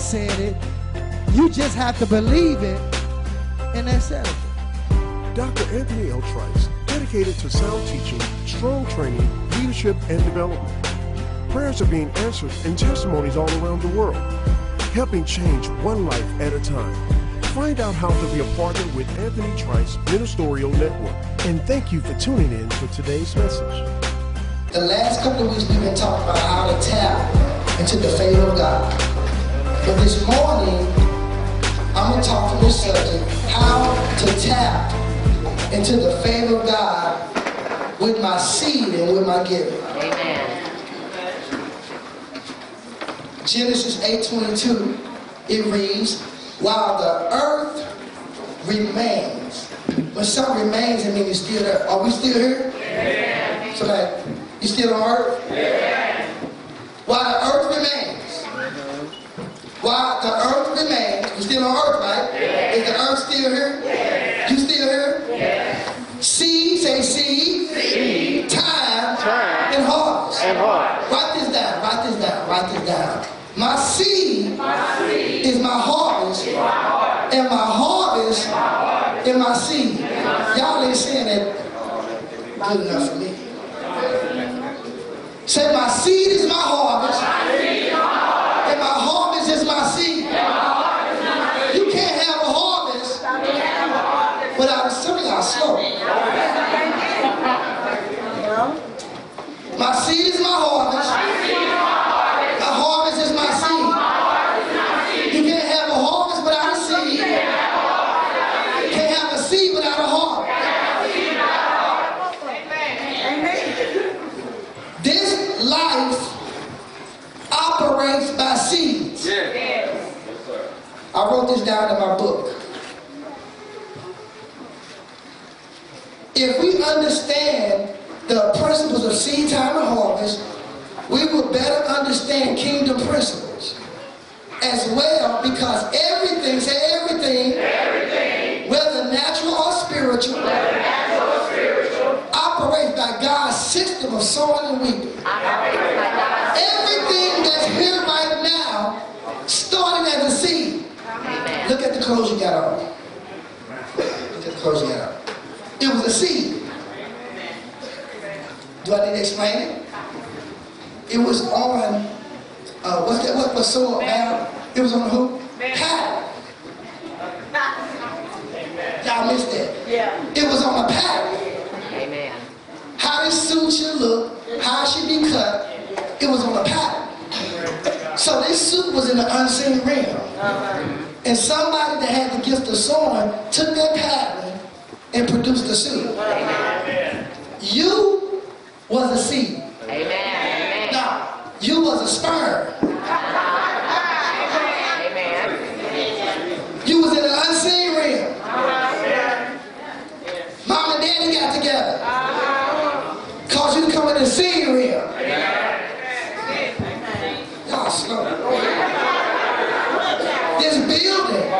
God said it. You just have to believe it, and that's it. Dr. Anthony L. Trice, dedicated to sound teaching, strong training, leadership, and development. Prayers are being answered and testimonies all around the world, helping change one life at a time. Find out how to be a partner with Anthony Trice Ministerial Network. And thank you for tuning in for today's message. The last couple of weeks we've been talking about how to tap into the favor of God. But this morning, I'm going to talk from this subject, how to tap into the favor of God with my seed and with my giving. Amen. Genesis 8.22, it reads, while the earth remains. When something remains, it means it's still there. Are we still here? Yeah. So that, you still on earth? Yeah. While the earth remains. While the earth remains, we still on earth, right? Yeah. Is the earth still here? Yeah. You still here? Yeah. Seed, say seed. Seed. Time. Time. And harvest. And harvest. Write this down, write this down, write this down. My seed, My seed is my harvest, is my heart. and my harvest My heart is my seed. is my seed. Y'all ain't saying that good enough for me. Say my seed is my harvest, My seed is my heart. and my harvest is my seed. And my heart is my seed. You can't have a harvest You have a heart. without a some of y'all slow. My seed is my harvest, My harvest is my seed. You can't have a harvest without a seed. You. Can't have a seed without a seed without a heart. This life operates by seeds. I wrote this down in my book. If we understand principles of seed time and harvest, we will better understand kingdom principles as well because everything, say everything, Everything, whether natural or spiritual, whether natural or spiritual, operates by God's system of sowing and reaping. Operates by God's Everything that's here right now started as a seed. Amen. Look at the clothes you got on. Look at the clothes you got on. It was a seed. Do I need to explain it? It was on, uh, what's that, what was so about? It was on the hoop? Pattern. Y'all missed that. Yeah. It was on a pattern. Amen. How this suit should look, how it should be cut, it was on a pattern. So this suit was in the unseen realm. And somebody that had the gift of sewing took that pattern and produced the suit. You was a seed. Amen. Now, you was a sperm. Amen. You was in the unseen realm. Mom and daddy got together. Caused you to come in the seen realm. Y'all slow. This building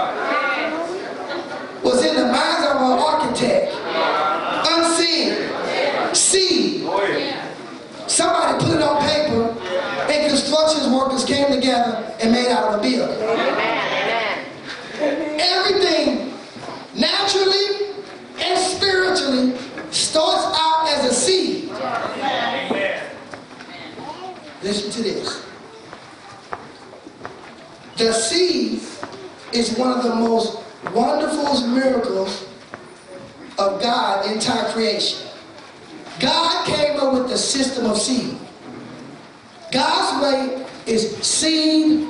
was in the minds of an architect. Unseen. Seed. Somebody put it on paper and construction workers came together and made out of a building. Amen. Amen. Everything naturally and spiritually starts out as a seed. Listen to this. Seed is one of the most wonderful miracles of God in entire creation. God came up with the system of seed. God's way is seed,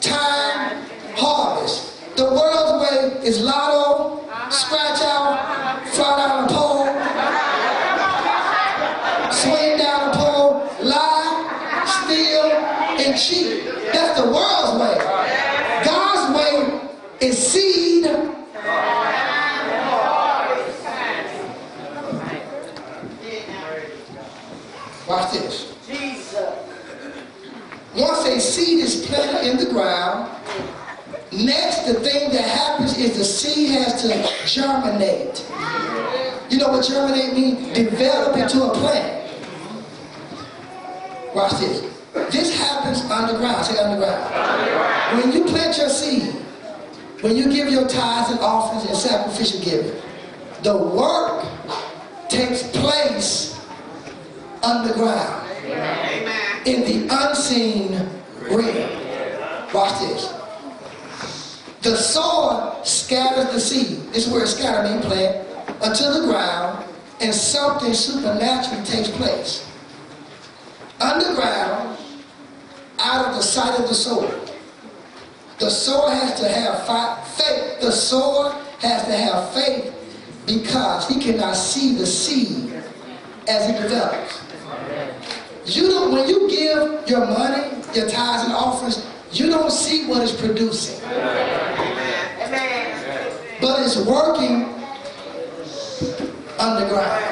time, harvest. The world's way is lotto, scratch out, fly down a pole, swing down a pole, lie, steal, and cheat. That's the world's way. God's way is seed. Watch this. Once a seed is planted in the ground, next the thing that happens is the seed has to germinate. You know what germinate means? Develop into a plant. Watch this. This happens underground. Say underground. When you plant your seed, when you give your tithes and offerings and sacrificial giving, the work takes place underground. In the unseen realm. Watch this. The sower scatters the seed. This is where scatter means plant unto the ground, and something supernatural takes place. Underground, out of the sight of the sower. The sower has to have fi- faith. The sower has to have faith because he cannot see the seed as it develops. You don't, when you give your money, your tithes and offerings, you don't see what it's producing. But it's working underground.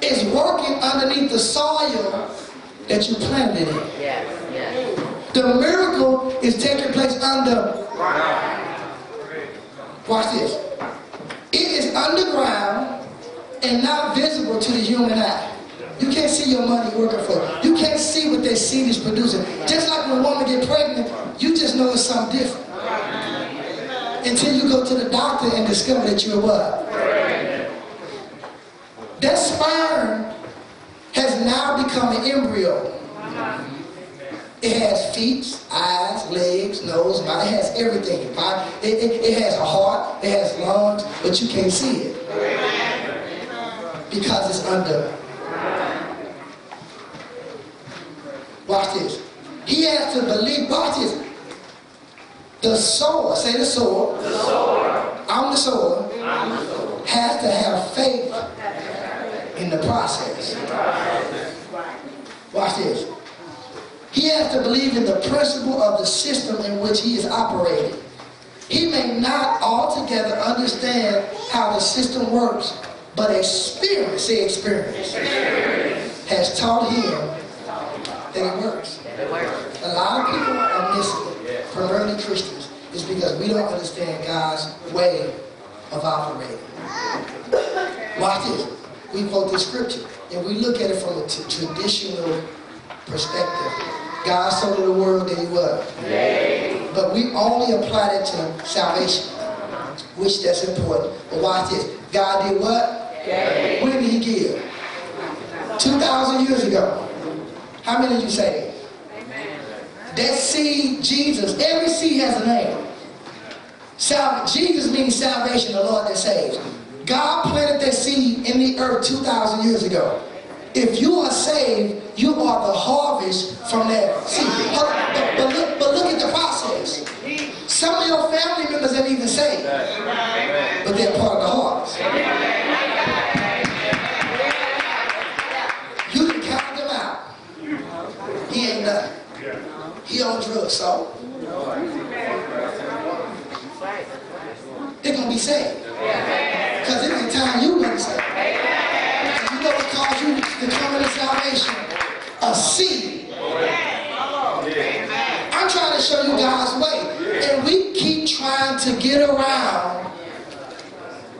It's working underneath the soil that you planted it. Yes, yes. The miracle is taking place under. Watch this. It is underground and not visible to the human eye. You can't see your money working for you. You can't see what that seed is producing. Just like when a woman get pregnant, you just know it's something different. Until you go to the doctor and discover that you're what? That sperm has now become an embryo. It has feet, eyes, legs, nose, mouth. It has everything. It, it, it has a heart, it has lungs, but you can't see it. Because it's under. Watch this. He has to believe, watch this. The sower, say the sower. The sower. I'm the sower. Has to have faith in the process. Watch this. He has to believe in the principle of the system in which he is operating. He may not altogether understand how the system works, but experience, say experience, has taught him that it works. A lot of people are missing it, primarily Christians, is because we don't understand God's way of operating. Watch this. We quote the scripture and we look at it from a traditional perspective. God so did the world that he was. But we only apply that to salvation, which that's important. But watch this. God did what? When did he give? 2,000 years ago. How many did you say? That seed, Jesus, every seed has a name. Sal- Jesus means salvation, the Lord that saves. God planted that seed in the earth 2,000 years ago. If you are saved, you are the harvest from that seed. But, but- look, but look at the process. Some of your family members ain't even saved, but they're part of the harvest. You can count them out. He ain't nothing. He on drugs, so they're gonna be saved. Because it's the time you gonna be saved. You know what caused you to come into salvation? A seed. I'm trying to show you God's way. And we keep trying to get around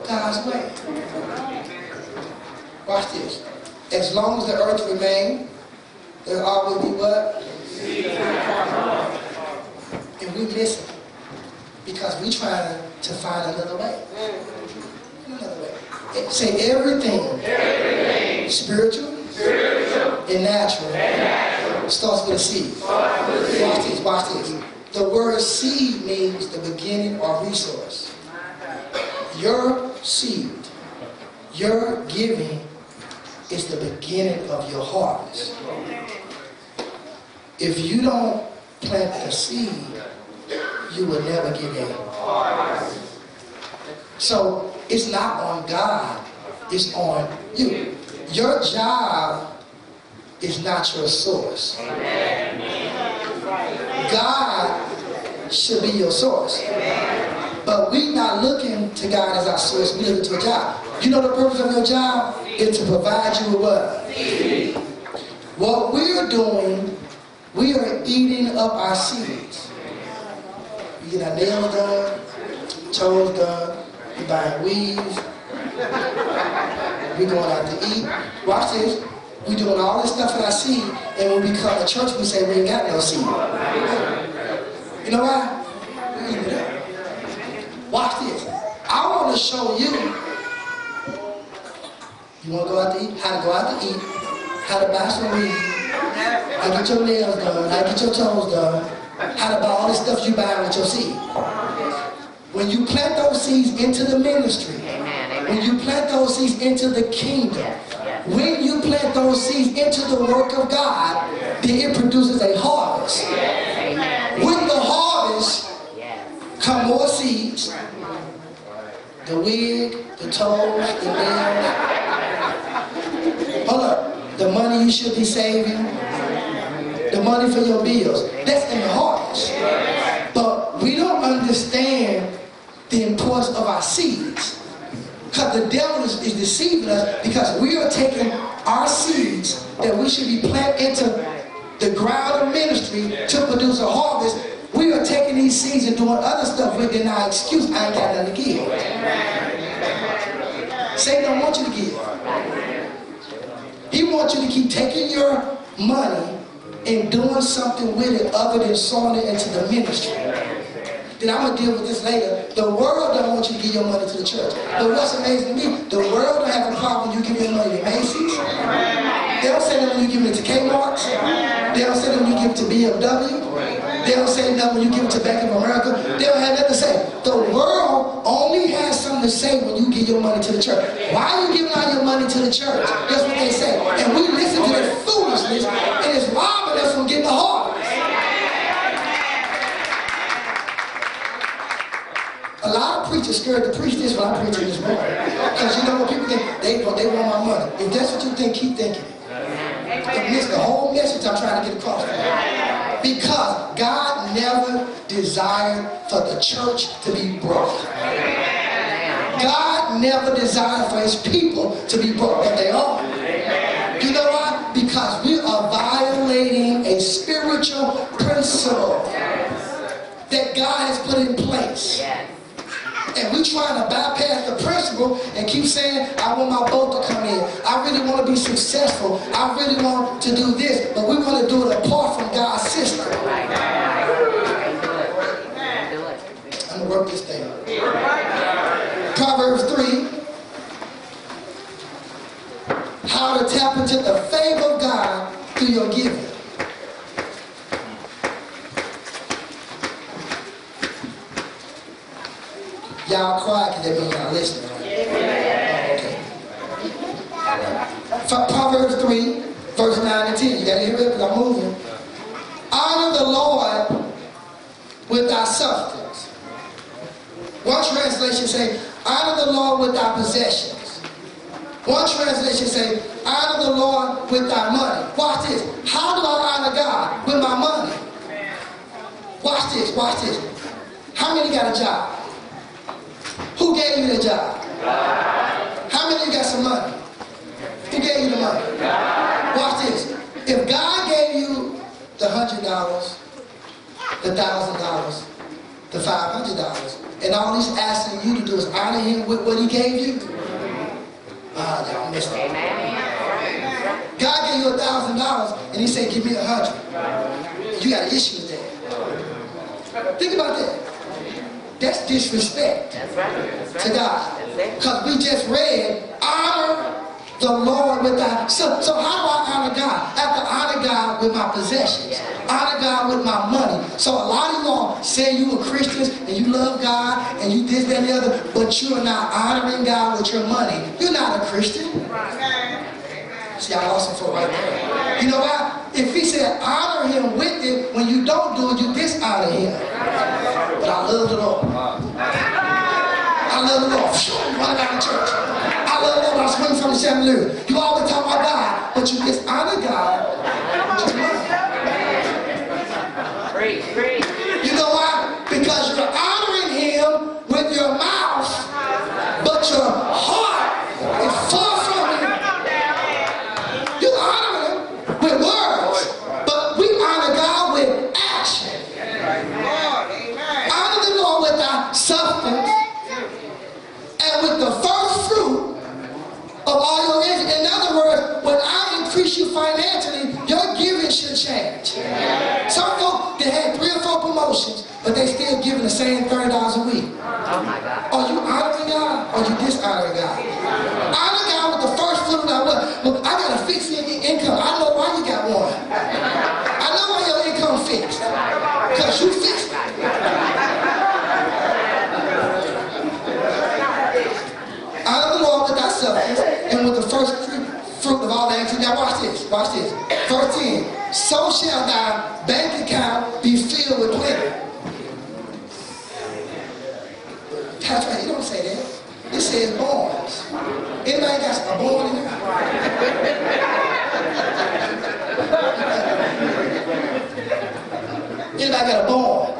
God's way. Watch this. As long as the earth remains, there always be what? And we it. Because we trying to find another way. Another way. Say everything. Spiritual. And natural. Starts with a seed. Watch this, watch this. The word seed means the beginning or resource. Your seed, your giving is the beginning of your harvest. If you don't plant the seed, you will never get any. So it's not on God, it's on you. Your job is not your source. God should be your source. But we not looking to God as our source, we looking to a job. You know the purpose of your job? Is to provide you with what? What we're doing, we are eating up our seeds. We get our nails done, toes done, we buying weaves, we going out to eat. Watch this. We doing all this stuff in our seed, and when we come to church, we say we ain't got no seed. You know why? Watch this. I want to show you. You want to go out to eat? How to go out to eat? How to buy some weed? How to get your nails done? How to get your toes done? How to buy all this stuff you buy with your seed? When you plant those seeds into the ministry. When you plant those seeds into the kingdom, when you plant those seeds into the work of God, then it produces a harvest. Amen. With the harvest Yes. come more seeds. The wig, the toes, the nails. Hold up. The money you should be saving. The money for your bills. That's in the harvest. But we don't understand the importance of our seeds. Because the devil is, is deceiving us because we are taking our seeds that we should be planted into the ground of ministry to produce a harvest. We are taking these seeds and doing other stuff with it. Now, excuse, I ain't got nothing to give. Satan don't want you to give. He wants you to keep taking your money and doing something with it other than sowing it into the ministry. Then I'm gonna deal with this later. The world don't want you to give your money to the church. But what's amazing to me, the world don't have a problem when you give your money to Macy's. They don't say that when you give it to Kmart. They don't say that when you give it to BMW. They don't say that when you give it to Bank of America. They don't have nothing to say. The world only has something to say when you give your money to the church. Why are you giving all your money to the church? That's what they say. And we listen to their foolishness, and it's robbing us from getting the harvest. A lot of preachers scared to preach this when I'm preaching this morning. Because you know what people think? They, they want my money. If that's what you think, keep thinking. You miss the whole message I'm trying to get across. Because God never desired for the church to be broke. God never desired for his people to be broke, but they are. You know why? Because we are violating a spiritual principle that God has put in place. Yes. And we trying to bypass the principle and keep saying, I want my boat to come in. I really want to be successful. I really want to do this. But we want to do it apart from God's system. I'm going to work this thing. Proverbs 3. How to tap into the favor of God through your giving. Y'all quiet because that means y'all listening. Oh, okay. Pro- Proverbs 3, verse 9 and 10. You got to hear it because I'm moving. Honor the Lord with thy substance. One translation say, honor the Lord with thy possessions. One translation say, honor the Lord with thy money. Watch this. How do I honor God? With my money. Watch this, watch this. How many got a job? Who gave you the job? How many of you got some money? Who gave you the money? Watch this. If God gave you the hundred dollars, the thousand dollars, the five hundred dollars, and all he's asking you to do is honor him with what he gave you, ah, y'all missed it. God gave you a thousand dollars, and he said, "Give me a hundred. You got an issue with that. Think about that. That's disrespect That's right. That's right. to God. Because we just read, honor the Lord with thy. So, so how do I honor God? I have to honor God with my possessions. Honor God with my money. So a lot of you all say you are Christians and you love God and you this, that, and the other, but you are not honoring God with your money. You're not a Christian. See, I lost him for right there. You know why? If he said honor him with it, when you don't do it, you dishonor him. But I love the Lord. I love the Lord. Phew, Run down the church. I love the Lord. I swing from the chandelier. You always talk about God, but you dishonor God. with your money. Preach. Preach. You know why? Because you're honoring him with your mouth, but your heart is far from him. You honor him with words, but we honor God with action. Honor the Lord with our substance and with the first fruit of all your increase. In other words, when I increase change. Some folk that had three or four promotions, but they still giving the same thirty dollars a week. Oh my God. Are you honoring God or you dishonoring God? Honor God with the first fruit of that? Look, I got a fixed in- income. I know why you got one. I know why your income fixed. Because you fixed it. Honor the Lord with thy substance and with the first fruit fruit of all that. Now watch this. Watch this. Verse 10. So shall thy bank account be filled with plenty. That's right. he don't say that. It says borns. Anybody got a born in there? Anybody got a born?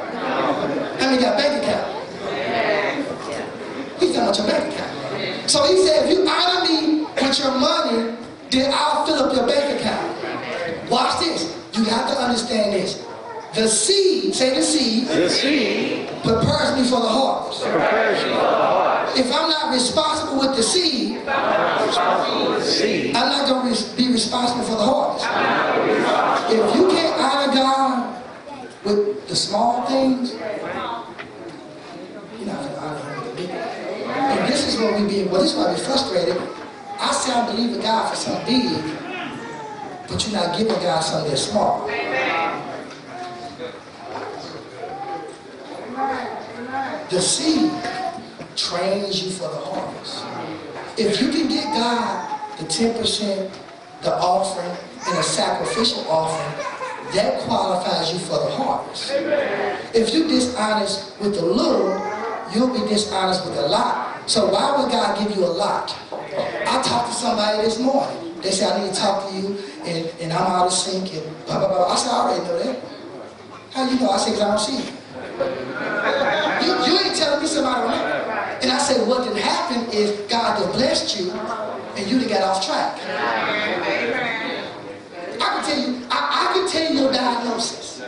How many got a bank account? He's talking about your bank account. So he said, if you honor me with your money, then I'll fill up your bank To understand this. The seed, say the seed, The seed prepares me for the harvest. prepares you for the harvest. If I'm not responsible with the seed, The seed I'm not going to be responsible for the harvest. If you can't honor God with the small things, you're not going to honor Him with the big. And this is what we be, well, this is why we frustrated. I say I believe in God for something big, but you're not giving God something that's small. The seed trains you for the harvest. If you can get God the 10%, the offering, and a sacrificial offering, that qualifies you for the harvest. If you're dishonest with the little, you'll be dishonest with a lot. So why would God give you a lot? I talked to somebody this morning. They say, I need to talk to you, and, and I'm out of sync, and blah, blah, blah. I said, I already know that. How you know? I said, because I don't see you. You, you ain't telling me somebody know. And I said, what did happen is God had blessed you and you done got off track. I can tell you, I, I can tell you your diagnosis.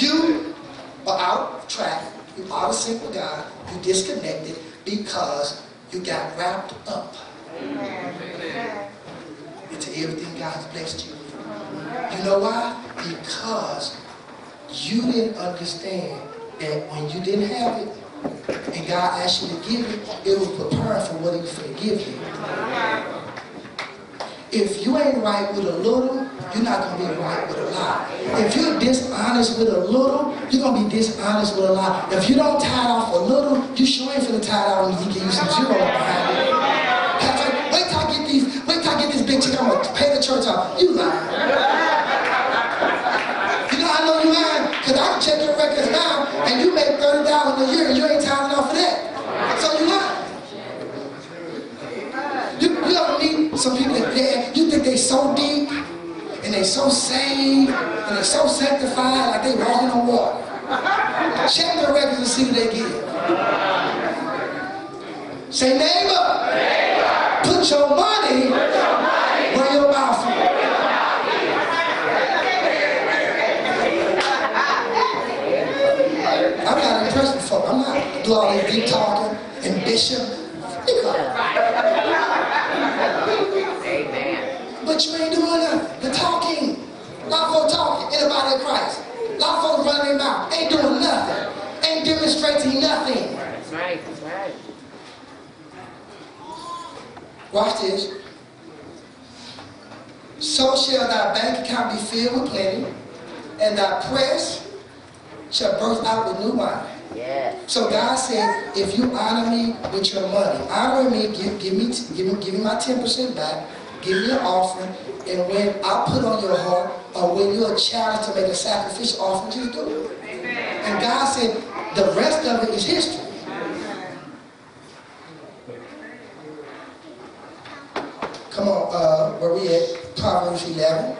You are out of track, you out of sync with God, you disconnected because you got wrapped up into everything God's blessed you. You know why? Because you didn't understand that when you didn't have it, and God asked you to give it, it was preparing for what He was going to give you. If you ain't right with a little, you're not going to be right with a lot. If you're dishonest with a little, you're going to be dishonest with a lot. If you don't tie it off a little, you sure ain't finna tie it out when He give you some zero behind it. Wait till I get these, wait till I get this big check, I'm going to pay the church off. You lying. You know, I know you lying because I can check your records now and you make thirty thousand a year and you ain't timing off of that. So you lying. You, you ever meet some people that you think they so deep and they so saved and they so sanctified like they walking on water. Check their records and see what they give. Say neighbor, put your money where your mouth is. I'm not impressed with folk. I'm not do all this deep talking and bishop. Amen. But you ain't doing nothing. The talking. A lot of folks talking in the body of Christ. A lot of folks running their mouth. Ain't doing nothing. Ain't demonstrating nothing. That's right. That's right. Watch this. So shall thy bank account be filled with plenty, and thy press shall burst out with new wine. Yeah. So God said, if you honor me with your money, honor me, give, give me, give me, give me my ten percent back, give me an offering, and when I put on your heart, or when you're challenged to make a sacrificial offering, just do it. And God said, the rest of it is history. Come on, uh, where we at? Proverbs 11,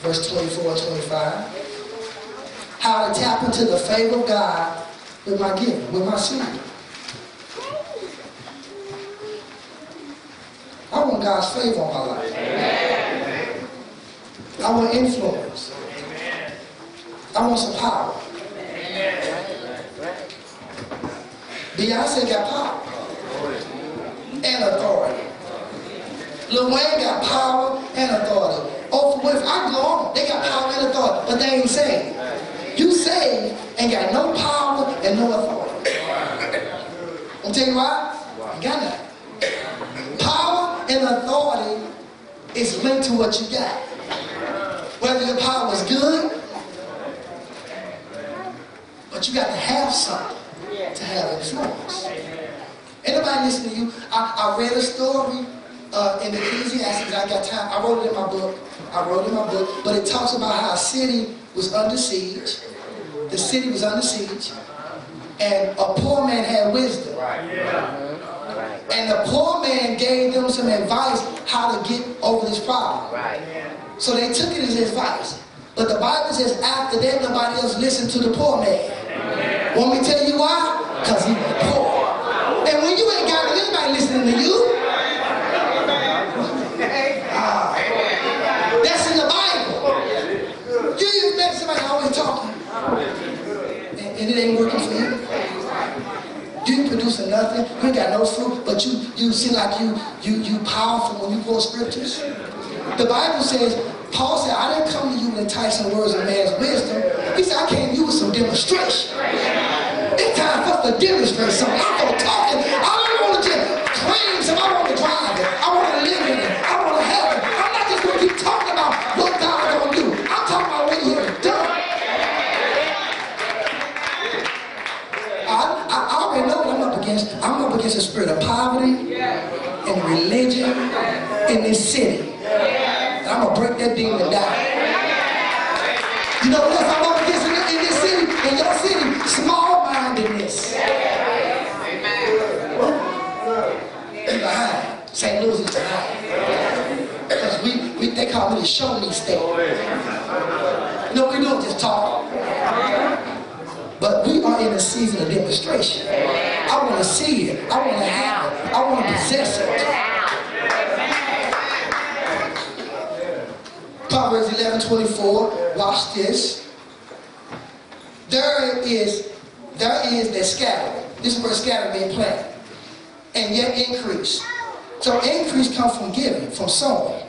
verse 24 and 25 how to tap into the favor of God with my giving, with my seed. I want God's favor on my life. I want influence. I want some power. Beyonce got power and authority. Lil Wayne got power and authority. Oprah Winfrey, I go on. They got power and authority, but they ain't saved. You saved and got no power and no authority. I'm tell you why? You got nothing. Power and authority is linked to what you got. Whether your power is good, but you got to have something to have influence. Anybody listen to you? I, I read a story uh, in Ecclesiastes. I got time. I wrote it in my book. I wrote it in my book. But it talks about how a city was under siege. The city was under siege. And a poor man had wisdom. And the poor man gave them some advice how to get over this problem. Right. So they took it as advice. But the Bible says after that, nobody else listened to the poor man. Want me to tell you why? Because he poor. And when you ain't got anybody listening to you, ah, that's in the Bible. You even met somebody always talking, and, and it ain't working for you. You ain't producing nothing. You ain't got no fruit, but you you seem like you you you powerful when you quote scriptures. The Bible says, Paul said, I didn't come to you with enticing words of man's wisdom. He said, I came to you with some demonstration. It's time for us to demonstrate something. I'm not talking. I don't want to just claim something. I want to drive it. I want to live in it. I want to have it. I'm not just going to keep talking about what God's going to do. I'm talking about what he has done. I, I, I already know what I'm up against. I'm up against a spirit of poverty and religion in this city. And I'm gonna break that demon down. You know what else I'm up against in, in this city, in your city? Small-mindedness. We behind. St. Louis is behind. Because we, we, they call me the show me state. No, we don't just talk. But we are in a season of demonstration. I want to see it. I want to have it. I want to possess it. Proverbs 11, 24. Watch this. There is, there is that scatter. This is where scatter being planted. And yet increase. So increase comes from giving, from sowing.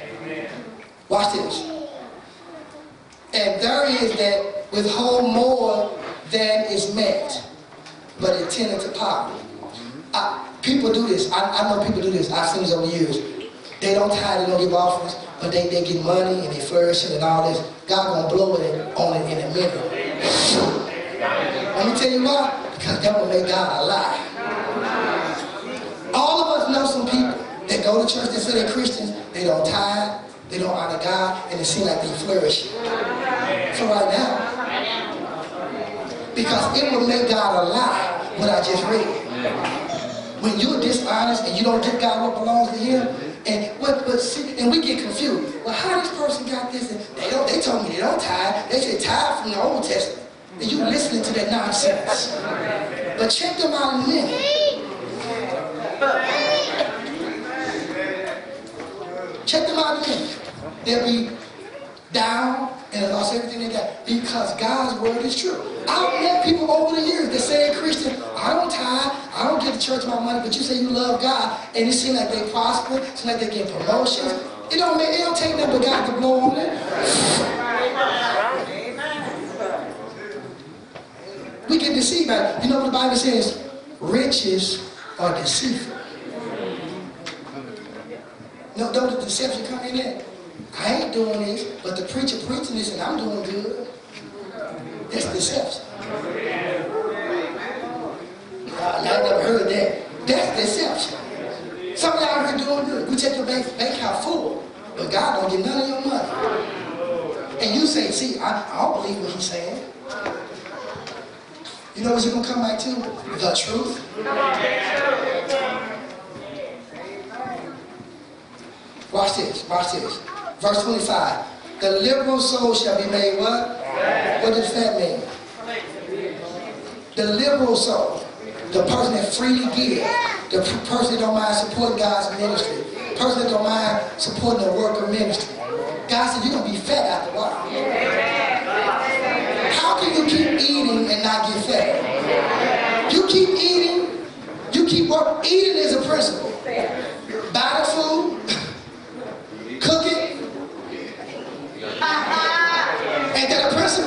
Watch this. And there is that withhold more than is met, but intended to poverty. I, people do this. I, I know people do this. I've seen this over the years. They don't tithe, they don't give offerings, but they, they get money and they flourishing and all this. God gonna blow it on it in a minute. Let me tell you why. Because that will make God a lie. All of us know some people that go to church, they say they're Christians, they don't tithe, they don't honor God, and it seems like they flourish. So right now, because it will make God a lie what I just read. When you're dishonest and you don't give God what belongs to Him, and what but see, and we get confused. Well, how this person got this? And they don't. They told me they don't tithe. They say tithe from the Old Testament. And you listening to that nonsense. But check them out in a minute. Check them out in a minute. They'll be down and lost everything they got because God's word is true. I've met people over the years that say Christian. I don't tithe. I don't give the church my money, but you say you love God, and it seems like they prosper. It seems like they get promotions. It don't make. It don't take nothing but God to blow on it. We get deceived by it. You know what the Bible says? Riches are deceitful. No, don't the deception come in there? I ain't doing this, but the preacher preaching this and I'm doing good. That's deception. I never heard that. That's deception. Some of y'all here doing good. We check your bank, bank account full, but God don't get none of your money. And you say, see, I, I don't believe what he's saying. You know what you're going to come back to? The truth. Watch this, watch this. Verse 25. The liberal soul shall be made what? What does that mean? The liberal soul. The person that freely gives. The person that don't mind supporting God's ministry. The person that don't mind supporting the work of ministry. God said you're going to be fat after a while. How can you keep eating and not get fat? You keep eating, you keep working. Eating is a principle. Buy the food, Ain't that a person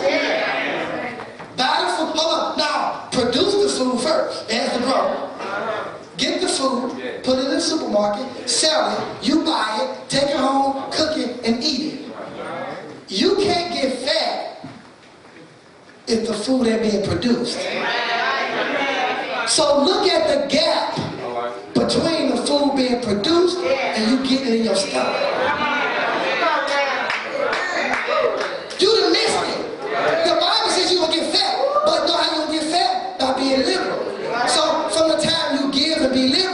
buy the food Now, produce the food first. There's the problem. Get the food, put it in the supermarket, sell it, you buy it, take it home, cook it, and eat it. You can't get fat if the food ain't being produced. So look at the gap between the food being produced and you getting in your stomach.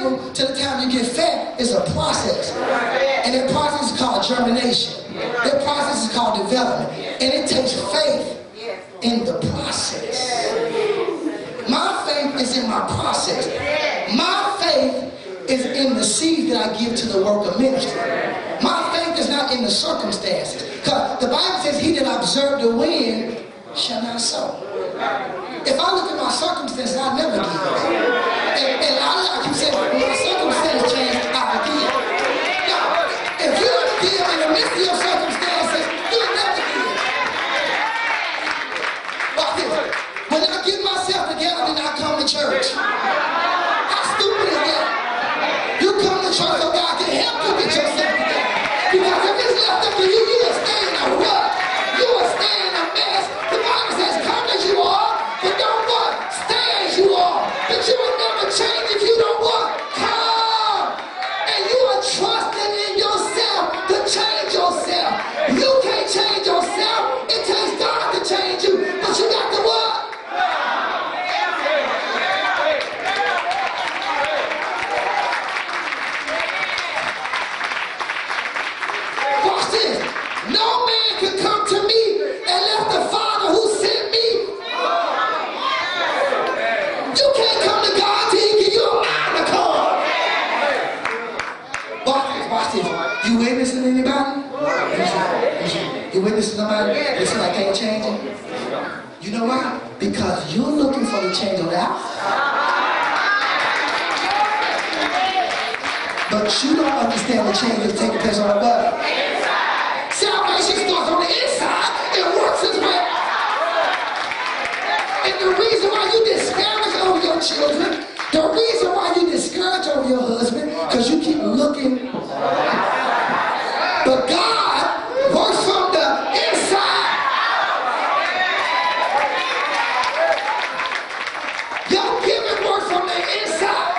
Liberal to the time you get fat is a process. And that process is called germination. That process is called development. And it takes faith in the process. My faith is in my process. My faith is in the seed that I give to the work of ministry. My faith is not in the circumstances. Because the Bible says, He that observe the wind shall not sow. If I look at my circumstances, I'll never give. And, You witnessing somebody? It seems like they ain't changing. You know why? Because you're looking for the change on the outside. But you don't understand the change that's taking place on the bottom. Salvation starts on the inside and works its way. And the reason why you discourage over your children, the reason why you discourage over your husband, because you keep looking. But God works from the inside. Your giving works from the inside.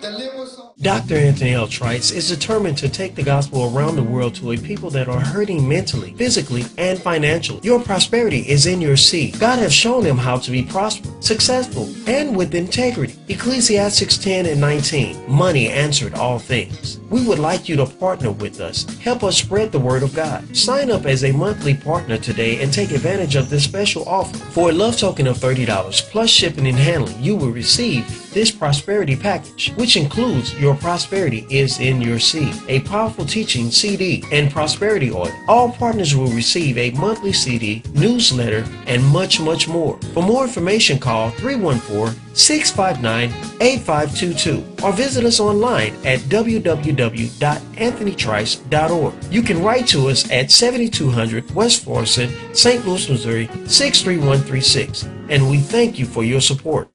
The liberal song. Dr. Anthony L. Trice is determined to take the gospel around the world to a people that are hurting mentally, physically, and financially. Your prosperity is in your seed. God has shown him how to be prosperous, successful, and with integrity. Ecclesiastes 10 and 19. Money answered all things. We would like you to partner with us. Help us spread the word of God. Sign up as a monthly partner today and take advantage of this special offer. For a love token of $30 plus shipping and handling, you will receive this prosperity package, which includes Your Prosperity is in Your Seed, a powerful teaching CD, and prosperity oil. All partners will receive a monthly CD, newsletter, and much, much more. For more information, call 314 659 8522 or visit us online at www.anthonytrice.org. You can write to us at 7200 West Florissant, St. Louis, Missouri 63136, and we thank you for your support.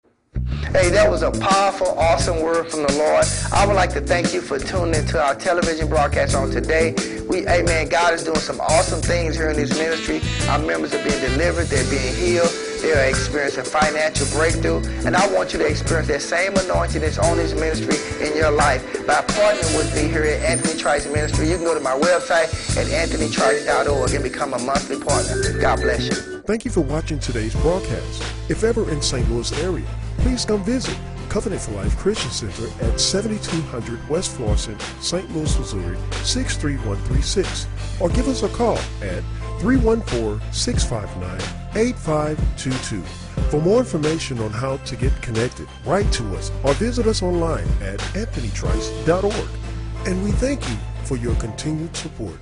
Hey, that was a powerful, awesome word from the Lord. I would like to thank you for tuning into our television broadcast on today. We, amen, God is doing some awesome things here in this ministry. Our members are being delivered, they're being healed, they're experiencing financial breakthrough. And I want you to experience that same anointing that's on this ministry in your life by partnering with me here at Anthony Trice Ministry. You can go to my website at anthonytrice.org and become a monthly partner. God bless you. Thank you for watching today's broadcast. If ever in St. Louis area, please come visit Covenant for Life Christian Center at 7200 West Florissant, St. Louis, Missouri 63136 or give us a call at 314-659-8522. For more information on how to get connected, write to us or visit us online at anthonytrice.org. And we thank you for your continued support.